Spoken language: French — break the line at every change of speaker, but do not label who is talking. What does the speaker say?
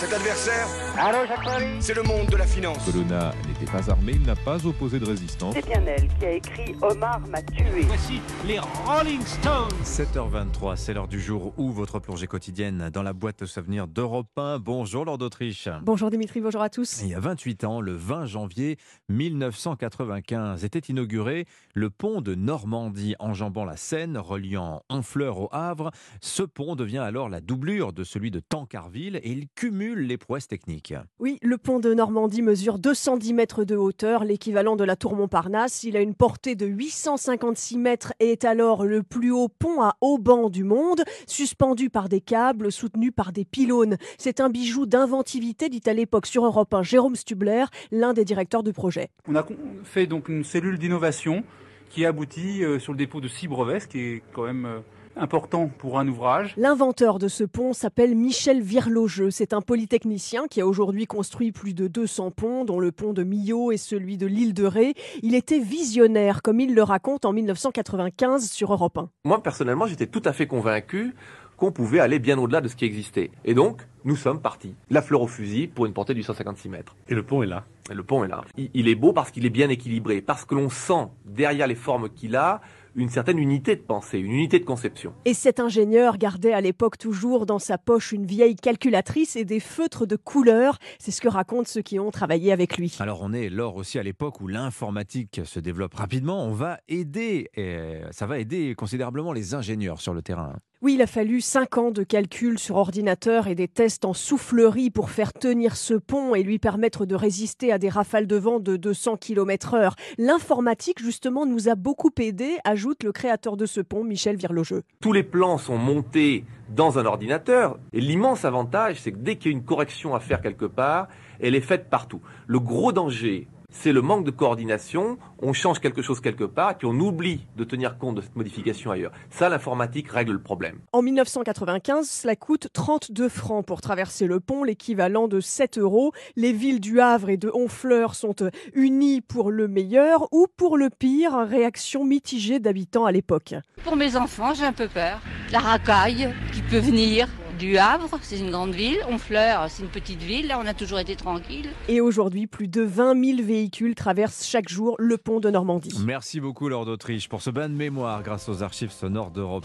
Cet adversaire, c'est le monde de la finance.
Colonna n'était pas armé, il n'a pas opposé de résistance.
C'est bien elle qui a écrit Omar m'a tué.
Voici les Rolling Stones.
7h23, c'est l'heure du jour où votre plongée quotidienne dans la boîte de souvenirs d'Europe 1. Bonjour Lord d'Autriche.
Bonjour Dimitri, bonjour à tous.
Il y a 28 ans, le 20 janvier 1995, était inauguré le pont de Normandie enjambant la Seine, reliant Honfleur au Havre. Ce pont devient alors la doublure de celui de Tancarville et il cumule les prouesses techniques.
Oui, le pont de Normandie mesure 210 mètres de hauteur, l'équivalent de la tour Montparnasse. Il a une portée de 856 mètres et est alors le plus haut pont à haubans du monde, suspendu par des câbles, soutenu par des pylônes. C'est un bijou d'inventivité, dit à l'époque sur Europe 1 Jérôme Stubler, l'un des directeurs du projet.
On a fait donc une cellule d'innovation qui aboutit euh, sur le dépôt de six brevets, ce qui est quand même euh, important pour un ouvrage.
L'inventeur de ce pont s'appelle Michel Virlogeux. C'est un polytechnicien qui a aujourd'hui construit plus de 200 ponts, dont le pont de Millau et celui de l'île de Ré. Il était visionnaire, comme il le raconte en 1995 sur Europe 1.
Moi, personnellement, j'étais tout à fait convaincu qu'on pouvait aller bien au-delà de ce qui existait. Et donc, nous sommes partis. La fleur au fusil pour une portée de 856 mètres.
Et le pont est là.
Et le pont est là. Il, il est beau parce qu'il est bien équilibré, parce que l'on sent derrière les formes qu'il a une certaine unité de pensée, une unité de conception.
Et cet ingénieur gardait à l'époque toujours dans sa poche une vieille calculatrice et des feutres de couleur. C'est ce que racontent ceux qui ont travaillé avec lui.
Alors on est lors aussi à l'époque où l'informatique se développe rapidement. On va aider, et ça va aider considérablement les ingénieurs sur le terrain.
Oui, il a fallu 5 ans de calcul sur ordinateur et des tests en soufflerie pour faire tenir ce pont et lui permettre de résister à des rafales de vent de 200 km heure. L'informatique, justement, nous a beaucoup aidé, ajoute le créateur de ce pont, Michel Virlogeux.
Tous les plans sont montés dans un ordinateur et l'immense avantage, c'est que dès qu'il y a une correction à faire quelque part, elle est faite partout. Le gros danger c'est le manque de coordination. On change quelque chose quelque part, et puis on oublie de tenir compte de cette modification ailleurs. Ça, l'informatique règle le problème.
En 1995, cela coûte 32 francs pour traverser le pont, l'équivalent de 7 euros. Les villes du Havre et de Honfleur sont unies pour le meilleur ou pour le pire. Réaction mitigée d'habitants à l'époque.
Pour mes enfants, j'ai un peu peur. La racaille qui peut venir du Havre, c'est une grande ville. Honfleur, c'est une petite ville. Là, on a toujours été tranquille.
Et aujourd'hui, plus de 20 000 véhicules traversent chaque jour le pont de Normandie.
Merci beaucoup, Lord d'Autriche, pour ce bain de mémoire grâce aux archives sonores d'Europe.